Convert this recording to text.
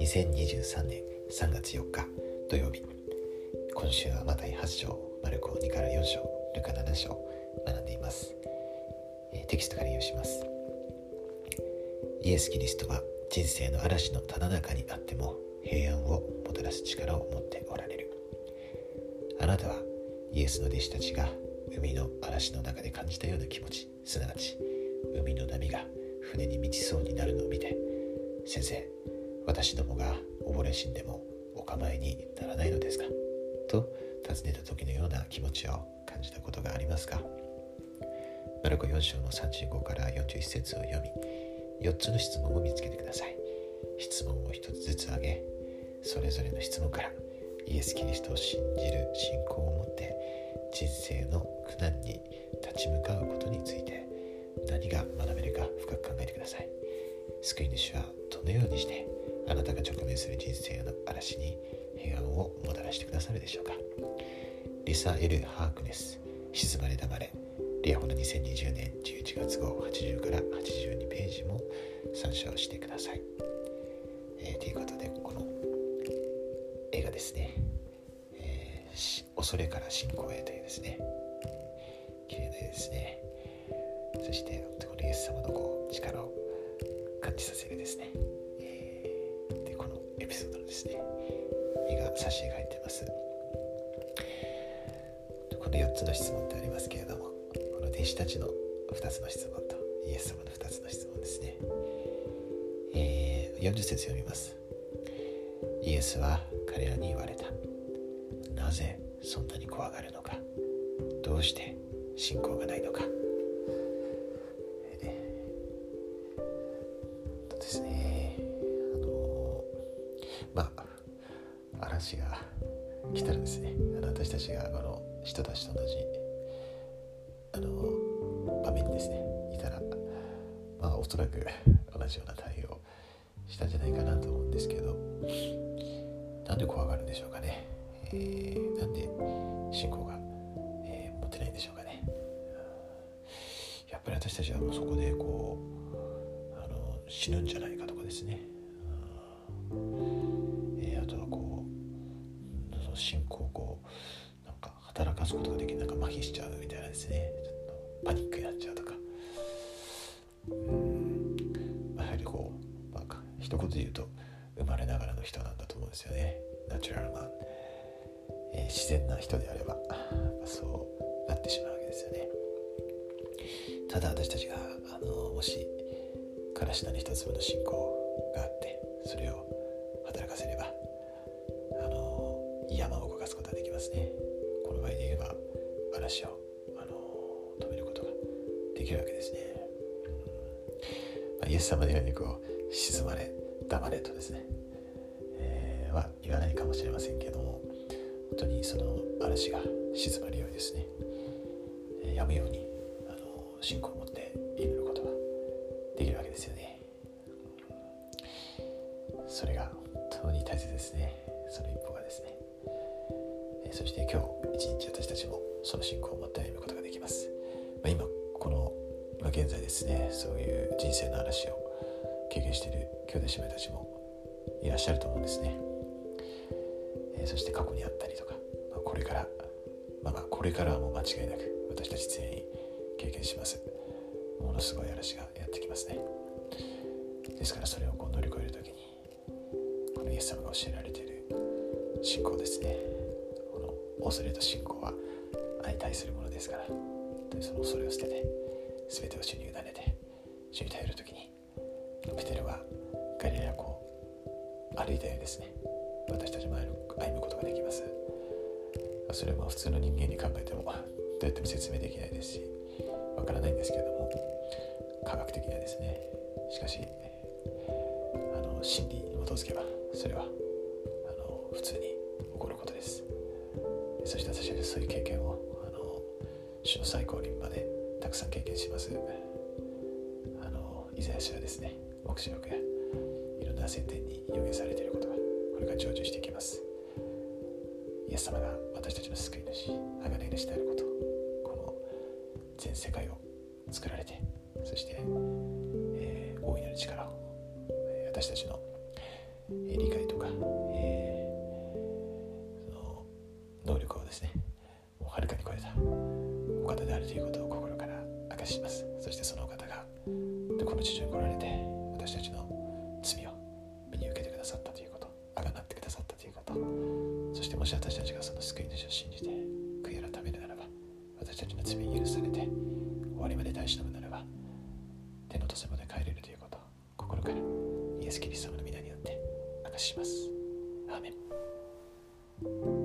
2023年3月4日土曜日。今週はマタイ8章マルコ2から4章ルカ7章学んでいます、テキストから引用します。イエス・キリストは人生の嵐のただ中にあっても平安をもたらす力を持っておられる。あなたはイエスの弟子たちが海の嵐の中で感じたような気持ちすなわち海の波が船に満ちそうになるのを見て先生私どもが溺れ死んでもお構いにならないのですか？と尋ねた時のような気持ちを感じたことがありますか？マルコ4章の35から41節を読み4つの質問を見つけてください。質問を1つずつ挙げそれぞれの質問からイエス・キリストを信じる信仰を持って人生の苦難に立ち向かうことについて何が学べるか深く考えてください。救い主はどのようにしてあなたが直面する人生の嵐に平安をもたらしてくださるでしょうか。リサ・エル・ハークネス沈まれ黙れ。リアホの2020年11月号80から82ページも参照してください、えー、ということでこの映画ですね、恐れから信仰へというですね。綺麗な絵ですね。そしてこのイエス様のこう力を感じさせるですね、えー、でこのエピソードのですね絵が差し描いてます。この4つの質問ってありますけれどもこの弟子たちの2つの質問とイエス様の2つの質問ですね、えー、40節読みます。イエスは彼らに言われた。ぜそんなに怖がるのか。どうして信仰がないのか。ですね。あのまあ嵐が来たらですね。私たちがこの人たちと同じあの場面にですねいたらまあおそらく同じような対応したんじゃないかなと思うんですけどなんで怖がるんでしょうかね、なんで信仰が、えー、持てないんでしょうかね。やっぱり私たちはもうそこでこうあの死ぬんじゃないかとかですね、えー、あとはこうその信仰をこうなんか働かすことができないなんか麻痺しちゃうみたいなですね。ちょっとパニックになっちゃうとか。うん。やはりこう、まあ、一言で言うと生まれながらの人なんだと思うんですよね。ナチュラルマン、えー、自然な人であればそうなってしまうわけですよね。ただ私たちがあのもしからしなに一粒の信仰があってそれを働かせればあの山を動かすことができますね。この場合で言えば嵐をあの止めることができるわけですね、うんまあ、イエス様のようにこう沈まれ黙れとですね、えー、は言わないかもしれませんけども本当にその嵐が静まるようにですね、えー、やむようにあの信仰を持って祈ることができるわけですよね、それが本当に大切ですね。その一歩がですね、えー、そして今日一日私たちもその信仰を持って歩むことができます、まあ、今この今現在ですねそういう人生の嵐を経験している兄弟姉妹たちもいらっしゃると思うんですね、え、そして過去にあったりとか、まあ、これからまあまあこれからはもう間違いなく私たち全員経験します。ものすごい嵐がやってきますね。ですからそれをこう乗り越える時にこのイエス様が教えられている信仰ですね。この恐れと信仰は相対するものですからその恐れを捨てて全てを主に委ねて主に頼る時にペテルはガリラ湖を歩いたようですね。私たちも歩むことができます。それも普通の人間に考えてもどうやっても説明できないですしわからないんですけれども科学的にはですね。しかしあの真理に基づけばそれはあの普通に起こることです。そして私はそういう経験をあの主の最高輪までたくさん経験します。あのイザヤ書はですね黙示録やいろんな宣伝に予言されていることがれから成就していきます。イエス様が私たちの救い主鋼主であることこの全世界を作られてそして、えー、大いなる力を私たちの理解とか、えー、その能力をですねもうはるかに超えたお方であるということを心から明かします。そしてそのお方がこの地上に来られてもし私たちがその救い主を信じて悔い改めるならば私たちの罪許されて終わりまで大事なのならば手の土まで帰れるということ心からイエス・キリストの皆によって明かします。アーメン